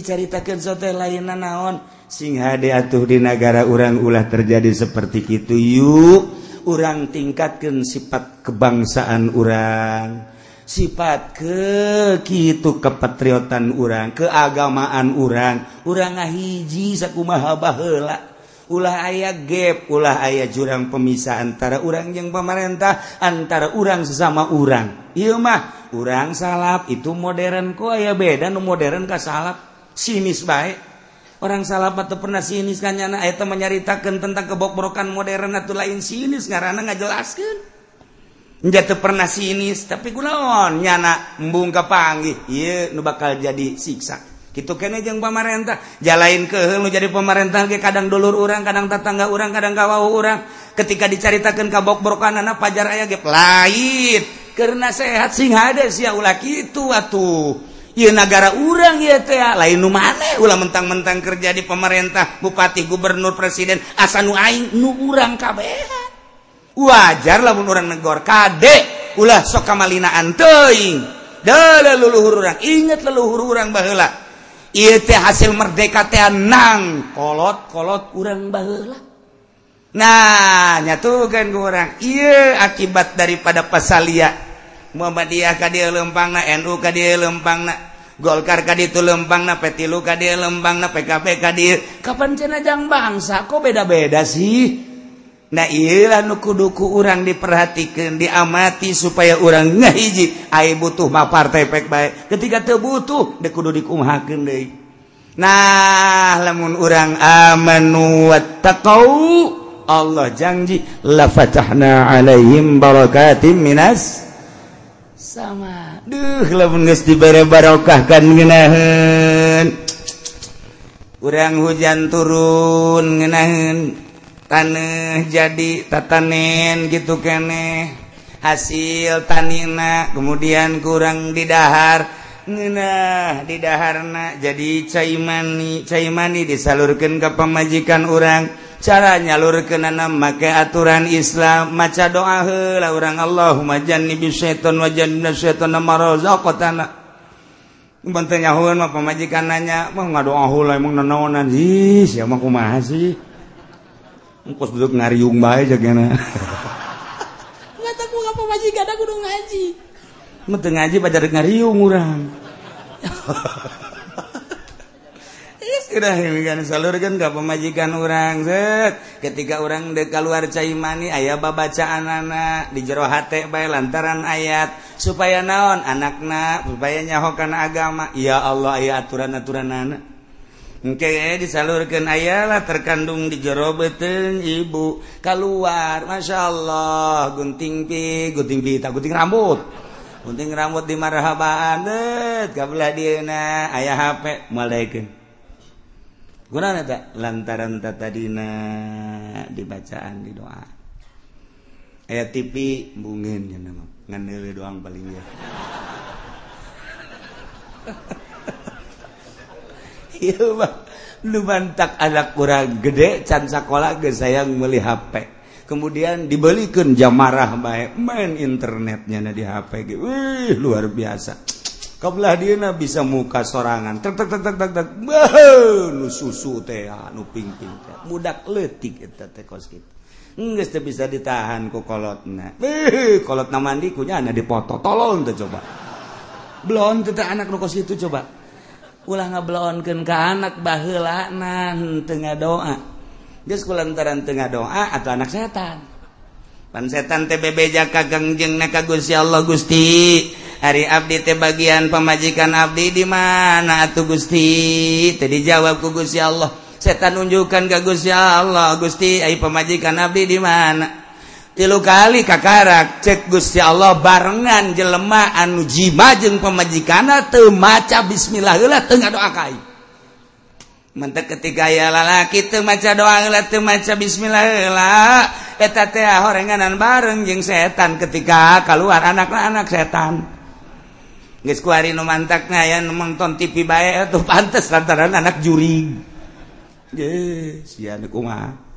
sote lain naon. Sing hade atuh di negara urang ulah terjadi seperti itu yuk urang tingkatkan sifat kebangsaan urang. Sifat ke gitu kepatriotan urang keagamaan urang. Urang ngahiji sakumaha baheula ulah ayah gap ulah ayah jurang pemisah antara orang yang pemerintah antara orang sesama orang iya mah orang salap itu modern kok ayah beda nu modern ka salap. Sinis baik orang salap atau pernah sinis kan nyana ayah teman nyaritakan tentang kebobrokan modern atau lain sinis ngarana ngajelaskan jatuh pernah sinis tapi gunaon nyana embung kapanggih iya nu bakal jadi siksa. gitu kene jeung pamarentah. Jalain ke lu jadi pemarintah ge kadang dulur orang kadang tetangga orang kadang kawau orang ketika dicaritakan kabok brokanana pajar aya ge lain karena sehat sing hade sia ulah kitu atuh. Iya negara urang ya teh lain nu mana? Ulah mentang-mentang kerja di pemerintah bupati gubernur presiden asa nu aing nu urang kabeh wajar lah mun urang negor kade ulah sok kamalinaan teuing. Da leluhur urang inget leluhur urang baheula. teh hasil merdeka tean nang kolot-kolot kurang balah nah nyatukan kurang iya akibat daripada pasalia. Muhammadiyah kadie lempang na NU kadie lempang na Golkar kadie itu lempang na Petilu kadie lempang na PKP kadie kapan cenajang bangsa? Kok beda-beda sih? Nah iyalah nu kuduku orang diperhatikan, diamati supaya orang ngahiji. ay butuh ma partai pek baik. Ketika terbutuh, de kudu dikumhakan deh. Nah, lamun orang amanu wa Allah janji, lafatahna alaihim barakatim minas. Sama. Duh, lamun geus dibere barokah kan ngeunaheun. Urang hujan turun ngeunaheun tanah jadi tatanen gitu kene. Hasil tanina kemudian kurang didahar. Nah didaharna jadi caimani caimani disalurkan ke pemajikan orang cara nyalur kenana make aturan Islam maca doa lah orang Allahumma jannibi syaitan wa jannibna syaitana marzaqatana Bantu nyahuan mah pemajikan nanya, mah ngadoa hula emang nanaonan, sih, siapa kumaha sih? Engkos duduk ngariung bae jagana. Mata ku ngapa majikan aku kudu ngaji. Mete ngaji pada dek nariung urang. Yes, udah kan salur kan gak pemajikan orang set. Ketika orang dek keluar cai mani ayah babacaan anak di jero hati bae lantaran ayat supaya naon anakna supaya nyahokan agama. Ya Allah ayah aturan-aturan anak. Engke disalurkan ayalah terkandung di jero beten ibu. Keluar Masya Allah gunting pi gunting pita gunting rambut. Gunting rambut di marhaban deh kabelah dina ayah HP malaikat guna tak lantaran tatadina dibacaan di doa ayat TV bungin ya nama. Ngandelin doang paling ya [LAUGHS] lumantak anak kurang gede can sekolah ke sayang meli HP kemudian dibelikan jamarah baik main internetnya nah di HP ge. Wih luar biasa. Kabelah dina bisa muka sorangan. Tek tek tek tek tek tek. Nu susu teh ah, nu pingping teh. Budak letik eta teh kos kitu. Geus teh bisa ditahan ku kolotna kolot na mandi kunya ana dipoto. Tolong tuh coba. Belum teh anak nu kos itu coba. ulah ngeblaonkeun ka anak baheula nan tengah doa. Geus kulantaran tengah doa atau anak setan. Pan setan teh bebeja ka gangjengna ka Gusti Allah Gusti. Hari abdi teh bagian pemajikan abdi di mana atuh Gusti? Teh dijawab ku Gusti Allah. Setan unjukkan ka Gusti Allah Gusti. Ai pemajikan abdi di mana? tilu kali kakarak cek Gusti Allah barengan jelema anu jimajeng pemajikana teu maca bismillah heula teu ngadoa kai mentek ketika ya lalaki teu maca doa heula teu maca bismillah heula eta teh horenganan bareng jeung setan ketika keluar anak-anak setan. Geus ku ari nu mantakna aya nonton TV bae atuh pantes lantaran anak juri geus sia kumaha.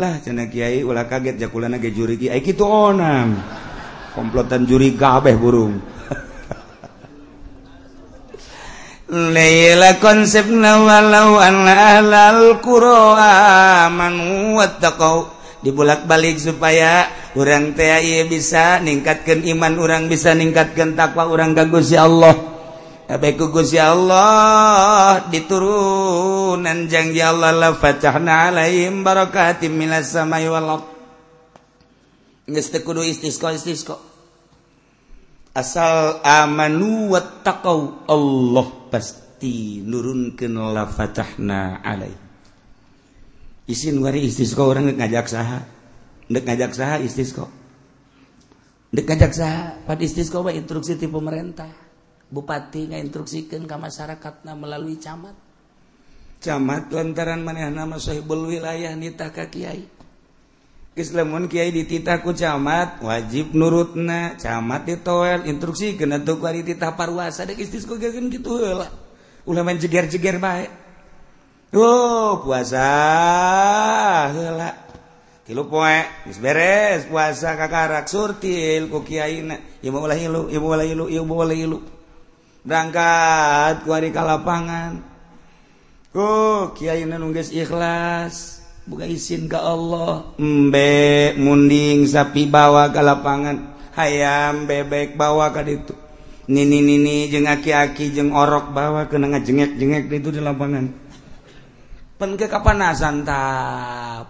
lah cena kiai ulah kaget jakulana ge juri kiai. Kitu onam. Komplotan juri kabeh burung. [LAUGHS] Laila konsepna walau anna ahlal qura amanu wattaqau. Dibulak-balik supaya orang teh bisa ningkatkan iman orang bisa ningkatkan takwa orang gagus Gusti Allah. Guya Allah diturunan janji Allah laim barokati kudu istisqa istisqa. Asal amanu wattaqau Allah pasti nurunkeun la fatahna alai isin wari istisqa urang ngajak saha. Ndek ngajak saha istisqa. Ndek ngajak saha pad istisqa bae instruksi ti pemerintah. Bupati ngainstruksikan ke masyarakat masyarakatnya melalui camat. Camat lantaran maneh nama sahibul wilayah nita ka kiai. Islamun kiai dititaku camat wajib nurutna. Camat ditoel instruksi kena tuh kuari titah parwasa. Dek istis kugeun gitu lah ulah main jeger-jeger baik oh puasa heula. Tilu poe geus beres puasa kakarak surtil ku kiaina ieu mah ulah ilu ieu mah ulah ilu ieu ulah ilu. berangkat ku ka lapangan ku Kyai nunggis ikhlas. Buka izin ke Allah. Embe munding sapi bawa ke lapangan. Hayam bebek bawa ka ditu. Nini nini jeung aki-aki jeung orok bawa kena ngajengek-jengek itu di lapangan. Pen ke kapanasan ta.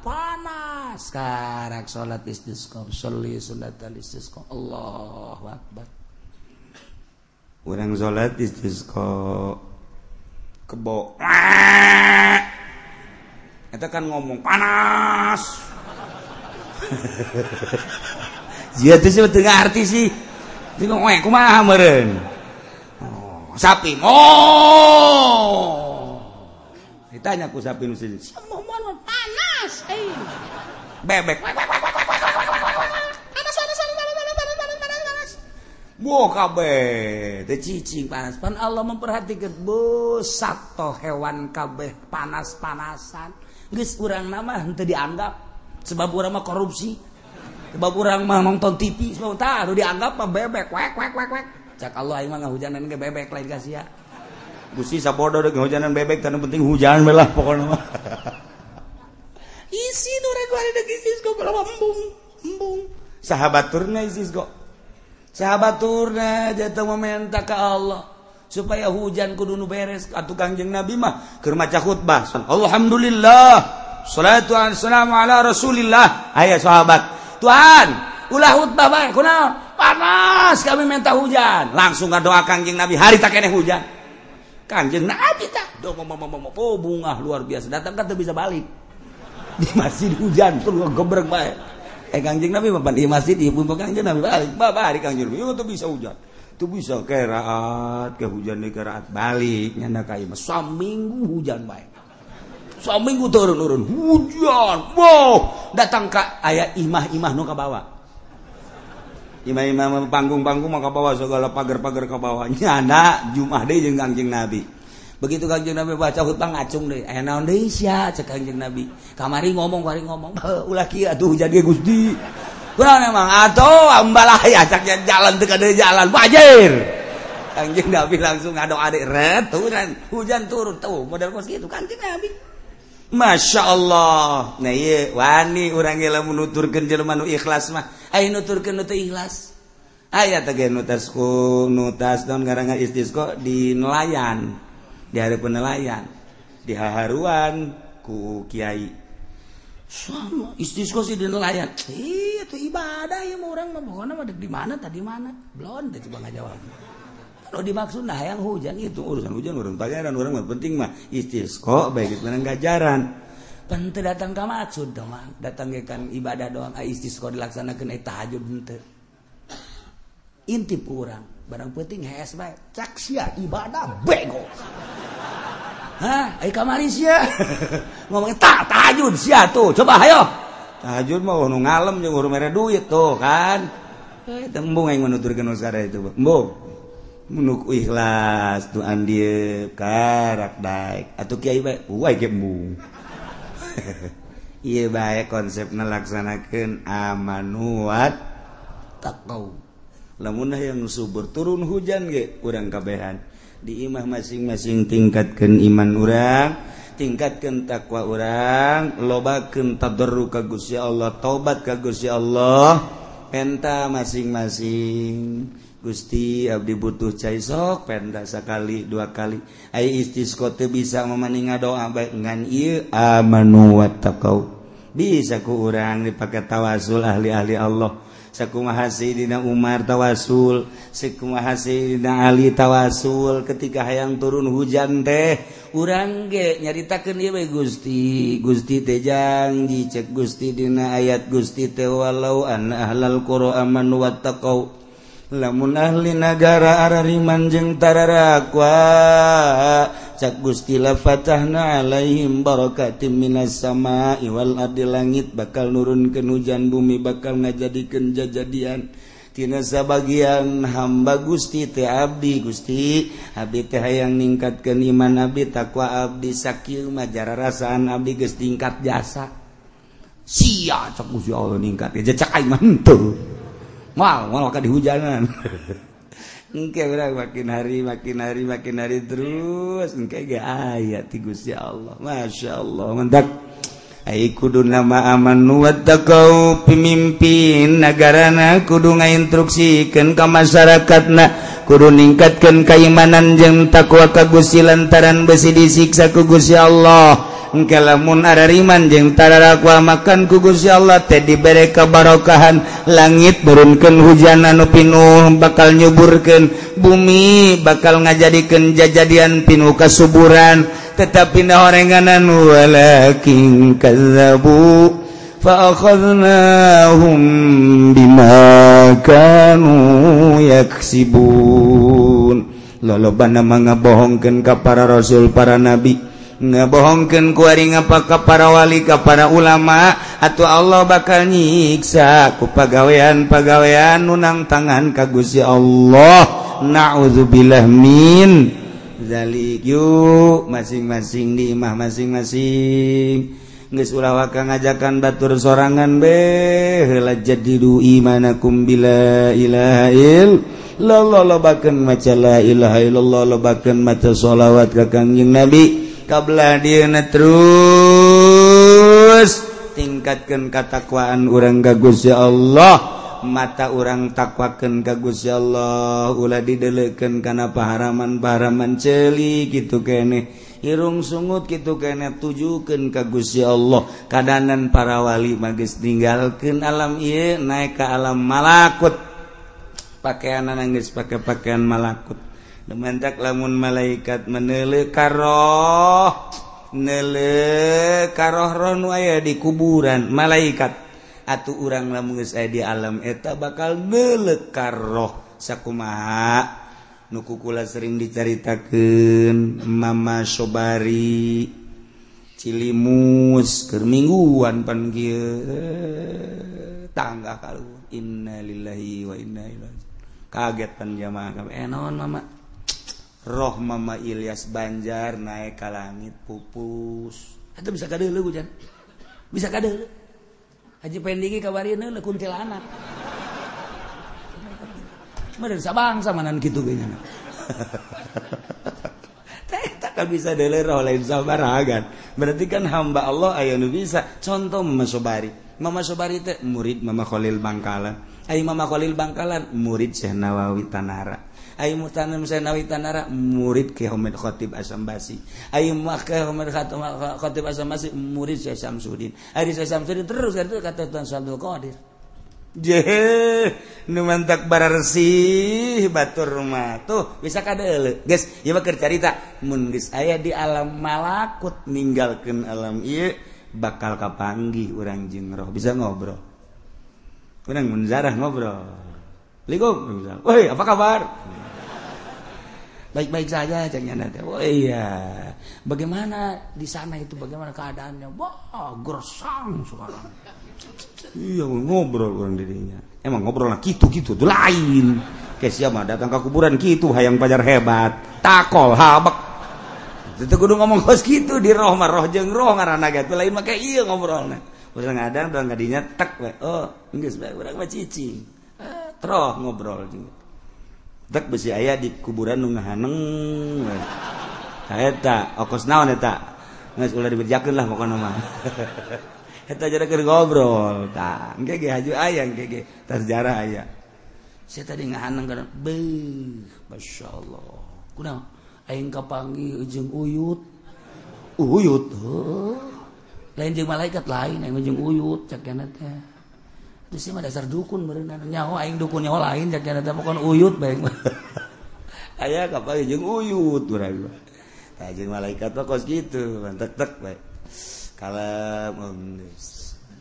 Panas. Karak salat istisqa sholli sunnatal istisqa Allahu akbar. urang salat istisqa kebo eta kan ngomong panas [LAUGHS] Jia teh sih teu arti sih. Teu ngoe kumaha meureun. Oh, sapi. Oh. Ditanya ku sapi nu sini. Mau panas euy. Bebek. Wek, wek, wek, kabeh? Cicing panas. Pan Allah memperhatikan bos satu hewan kabeh panas-panasan. Geus urang nama henteu dianggap sebab urang mah korupsi. Sebab urang mah nonton TV sebab tah dianggap mah bebek. Wek wek wek wek. Cak Allah aing mah ngahujanan ge bebek lain kasia Gusti sabodo deui ngahujanan bebek tanu penting hujan belah pokoknya mah. Isi nu rek deui geus embung embung. Sahabat turna isi kok sahabat turna jatuh meminta ke Allah supaya hujan kudu nu beres. Atuh kangjeng Nabi mah keur maca khutbah. Alhamdulillah. Salatu wassalamu ala rasulillah. Aya sahabat. Tuhan ulah khutbah bae kunaon panas kami minta hujan. Langsung ngadoa kangjeng Nabi. Hari tak kene hujan. Kangjeng Nabi tak do oh, bunga luar biasa. Datang kan bisa balik. [LAUGHS] Di masjid hujan tuh gebrek baik. eh kangjeng Nabi bapak di masjid di pun kanjeng Nabi balik. Balik kangjeng Nabi. Itu bisa hujan. Itu bisa keraat ke hujan di keraat balik. Nyanda kai mas minggu hujan baik. Minggu turun turun hujan. Wow. Datang ke ayah imah imah nu ke bawah, imah imah panggung panggung mau ke bawah segala pagar pagar ke bawah nyana jumah deh jeng kangjeng Nabi. begitu kanjeng Nabi baca hutang ngacung deh. Eh naon deh sia cek kanjeng Nabi. Kamari ngomong kamari ngomong. Ulah kia tuh jadi Gusti. Kurang emang atau ambalah ya caknya jalan teu kada jalan. Wajir kanjeng Nabi langsung ngadok adik ret hujan hujan turun. Tuh model kos gitu. Kanjeng Nabi. Masya Allah. Nah iya wani orang yang menuturkan jelma nu ikhlas mah. Ayo nuturkan nu ikhlas. Ayat tege nutasku nutas nu don garangan istisqo di nelayan. Di hari penelayan di haharuan ku kiai. Sama istisqo sih di nelayan. Ih, itu ibadah ya mau orang mah. Pokoknya di mana tadi mana? Belum deh coba jawab. Kalau dimaksud nah yang hujan itu urusan hujan tanya dan orang mah penting mah. Istisqo baik itu gajaran. Penting datang ke maksud dong mah. Datang kan ibadah doang ah, istisqo dilaksanakan eh tahajud ente intip orang barang penting HS baik caksia ibadah bego Hah, ai kamari sia. [LAUGHS] Ngomongin tak tahajud sia tuh. Coba ayo. Tahajud mah oh, nu ngalem jeung urang mere duit tuh kan. Eh, tembung aing menuturkeun usara itu. Embung. Menuk ikhlas tu andie karak daek. Atuh kiai bae, uh, uai ge embung. [LAUGHS] Iya bae konsepna laksanakeun amanuat takau. lamun yang subur turun hujan ge kurang kabehan. Di imah masing-masing tingkatkan iman urang tingkatkan takwa urang lobaken tadarru ka Gusti Allah tobat ka Gusti Allah penta masing-masing. Gusti abdi butuh cai sok penta sekali dua kali. Ay istisqa bisa memaninga doa baik ngan iya amanu wattaqau. Bisa ku urang dipakai tawasul ahli-ahli Allah. sakumaha Sayyidina Umar tawasul sakumaha Sayyidina Ali tawasul. Ketika hayang turun hujan teh urang ge nyaritakeun ieu we Gusti Gusti teh janji cek Gusti dina ayat Gusti teh walau an ahlal qura amanu wattaqau lamun ahli nagara arariman jeung tararakwa cak Gustila Fatahna Alaihim barakatim minas sama iwal adi langit bakal nurun ke hujan bumi bakal ngajadikan jajadian. Tina sabagian hamba Gusti teh abdi Gusti. Abdi teh hayang ningkatkeun iman abdi takwa abdi sakieu mah jara rasaan abdi geus tingkat jasa. Sia cak Gusti Allah ningkat. Ya cak aing mah henteu mal moal ka dihujanan [LAUGHS] Engke orang makin hari makin hari makin hari terus engke ge aya ti Gusti Allah. Masya Allah mendak. Ai kudu nama aman amanu wattaqau pemimpin nagarana kudu ngainstruksikeun ka masyarakatna kudu ningkatkeun keimanan jeung takwa ka Gusti lantaran besi disiksa ku Gusti Allah. engkelamun arariman jeung tararakwa makan kugus ya Allah teh dibere kabarookahan langit turunkan hujanan pinuh bakal nyuburkan bumi bakal ngajadikan jajadian pinuh kasuburan. Tetapi na orenganan walakin kazabu فأخذناهم بما كانوا يكسبون لولو بنا mga bohongkeun ka para rasul para nabi. ngebohongken kuari ngapakah parawali ka para ulama atau Allah bakal nyiksa ku pagawean pagawean nunang tangan kagusi Allah. Naudzubillah min zalik. Yuk masing-masing di imah masing-masing. Geus ulawaka ngajakan batur sorangan be jadi jadidu imanakum bila ilaha illallah. Lobakeun maca la ilaha illallah Lo lobakeun maca sholawat ka kangjeng nabi. kabla terus. Tingkatkan katakwaan orang gagus ya Allah. Mata orang takwaken kagusya Allah. Ula dideleken karena paharaman paharaman celi gitu kene irung sungut gitu kene tujukan kagus ya Allah. Kadanan para wali magis tinggalkan alam iya naik ke alam malakut. Pakaian nangis pakai pakaian malakut. mantak lamun malaikat menele karoh. Nele karoh karohron aya di kuburan. Malaikat. Atuh urang lamun geus aya di alam eta bakal nele karoh. Sakumaha? Nuku kula sering dicaritakeun Mama Sobari. Cilimus keur mingguan pan kieu. Tangga kalu innalillahi wa inna ilaihi kaget pan jamaah. Eh naon mama? roh Mama Ilyas Banjar naik ka langit pupus. Itu bisa kade lu hujan bisa kade lu Haji Pendingi kawarin lu kuntil anak Mada sabang sama nan gitu gini [LAUGHS] Teh tak bisa dele roh lain sabaragan Berarti kan hamba Allah ayo nu bisa. Contoh Mama Sobari. Mama Sobari teh murid Mama Khalil Bangkalan. Ayo Mama Khalil Bangkalan murid Syekh Nawawi Tanara. Hai mutanam Sainawi Tanara murid ke Homed Khotib Asambasi. Hai maka Homed Khotib Asambasi murid Syekh Samsudin. Hari Syekh Samsudin terus kan kata Tuan Syabdul Qadir. Jehe, nu mantak bararsi batur rumah tuh bisa kada euleuh. Guys, ieu mah cerita mun geus aya di alam malakut ninggalkeun alam ieu bakal kapanggih urang jeung roh bisa ngobrol. Urang mun ngobrol. Ligum, woi apa kabar? Baik-baik saja oh iya. Bagaimana di sana itu? Bagaimana keadaannya? Wah gersang sekarang. Iya ngobrol orang dirinya. Emang ngobrol lah gitu gitu tuh lain. Kayak siapa datang ke kuburan gitu hayang pajar hebat. Takol habak. Itu kudu ngomong kos gitu di roh mah roh jeng roh ngarana gitu lain mah kayak iya ngobrol nah udah nggak ada udah nggak dinya tek we. Oh enggak sebagai orang mah cici. Eh, terus ngobrol juga tak besi ayah di kuburan nu ngahaneng. Eta okos naon eta? Geus ulah diberjakeun lah pokona mah. [LAUGHS] Eta jadi keur ngobrol tah engke ge haju aya engke ge tarjarah aya saya tadi ngahaneng kana beuh masyaallah kunaon aing kapanggih ujung uyut. Uyut oh. lain jeung malaikat lain aing ujung uyut cak teh. Itu mah dasar dukun merenang nyaho aing dukun nyaho lain jak jana teh bukan uyut baik mah. [LAUGHS] Aya kapal jeung uyut urang mah. Tah jeung malaikat mah kos kitu, tek tek bae. Kalau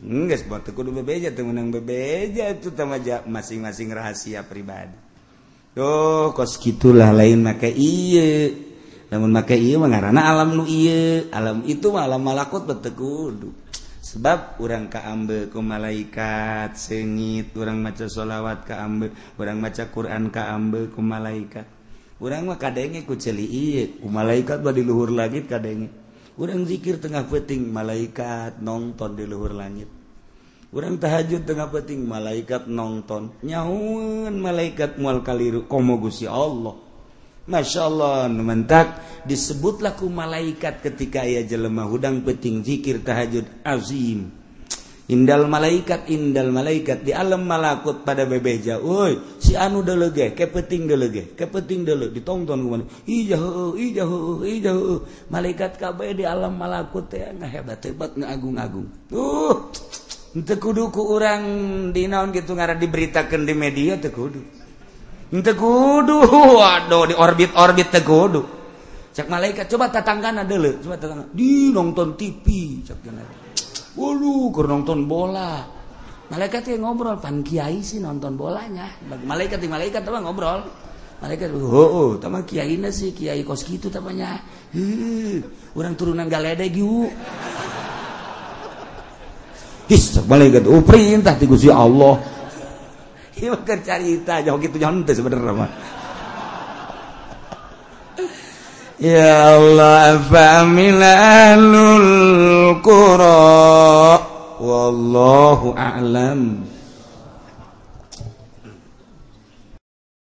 Enggak, buat kudu bebeja tuh menang bebeja itu sama masing-masing rahasia pribadi. Duh, kos gitulah lain make iye. Namun make iye mengarana alam nu iye. Alam itu alam malakut betul kudu. sebab orang kaambeku malaikat sengit orang maca sholawat kaambe orang maca Quran kaambeku malaikat. Orang mah kadenge ku celi malaikat bah di luhur langit kadenge. Orang zikir tengah peting malaikat nonton di luhur langit. Orang tahajud tengah peting malaikat nonton nyaun malaikat mual kaliru komo gusi Allah. Masya Allah mentak disebut laku malaikat ketika ia jelema hudang peting zikir tahajud azim. Indal malaikat indal malaikat di alam malakut pada bebeja woi si anu delege kepeting delege kepeting dele ditonton kemana ijahu ijahu ijahu malaikat kabe di alam malakut ya nggak hebat hebat nggak agung agung uh tekudu ku orang di naon gitu ngarah diberitakan di media tekudu tegudu. Waduh di orbit orbit tegudu. Cek malaikat coba tetanggana dulu. Coba tetangga di nonton TV cek waduh kur nonton bola. Malaikat yang ngobrol pan kiai sih nonton bolanya. Malaikat di malaikat apa ngobrol. Malaikat oh, oh tama kiai sih kiai kos gitu tamanya Hih, orang turunan galede gitu His, malaikat, oh perintah di Allah. Iya kan carita jauh gitu jangan teh sebenarnya mah. Ya Allah famil ahlul qura wallahu a'lam.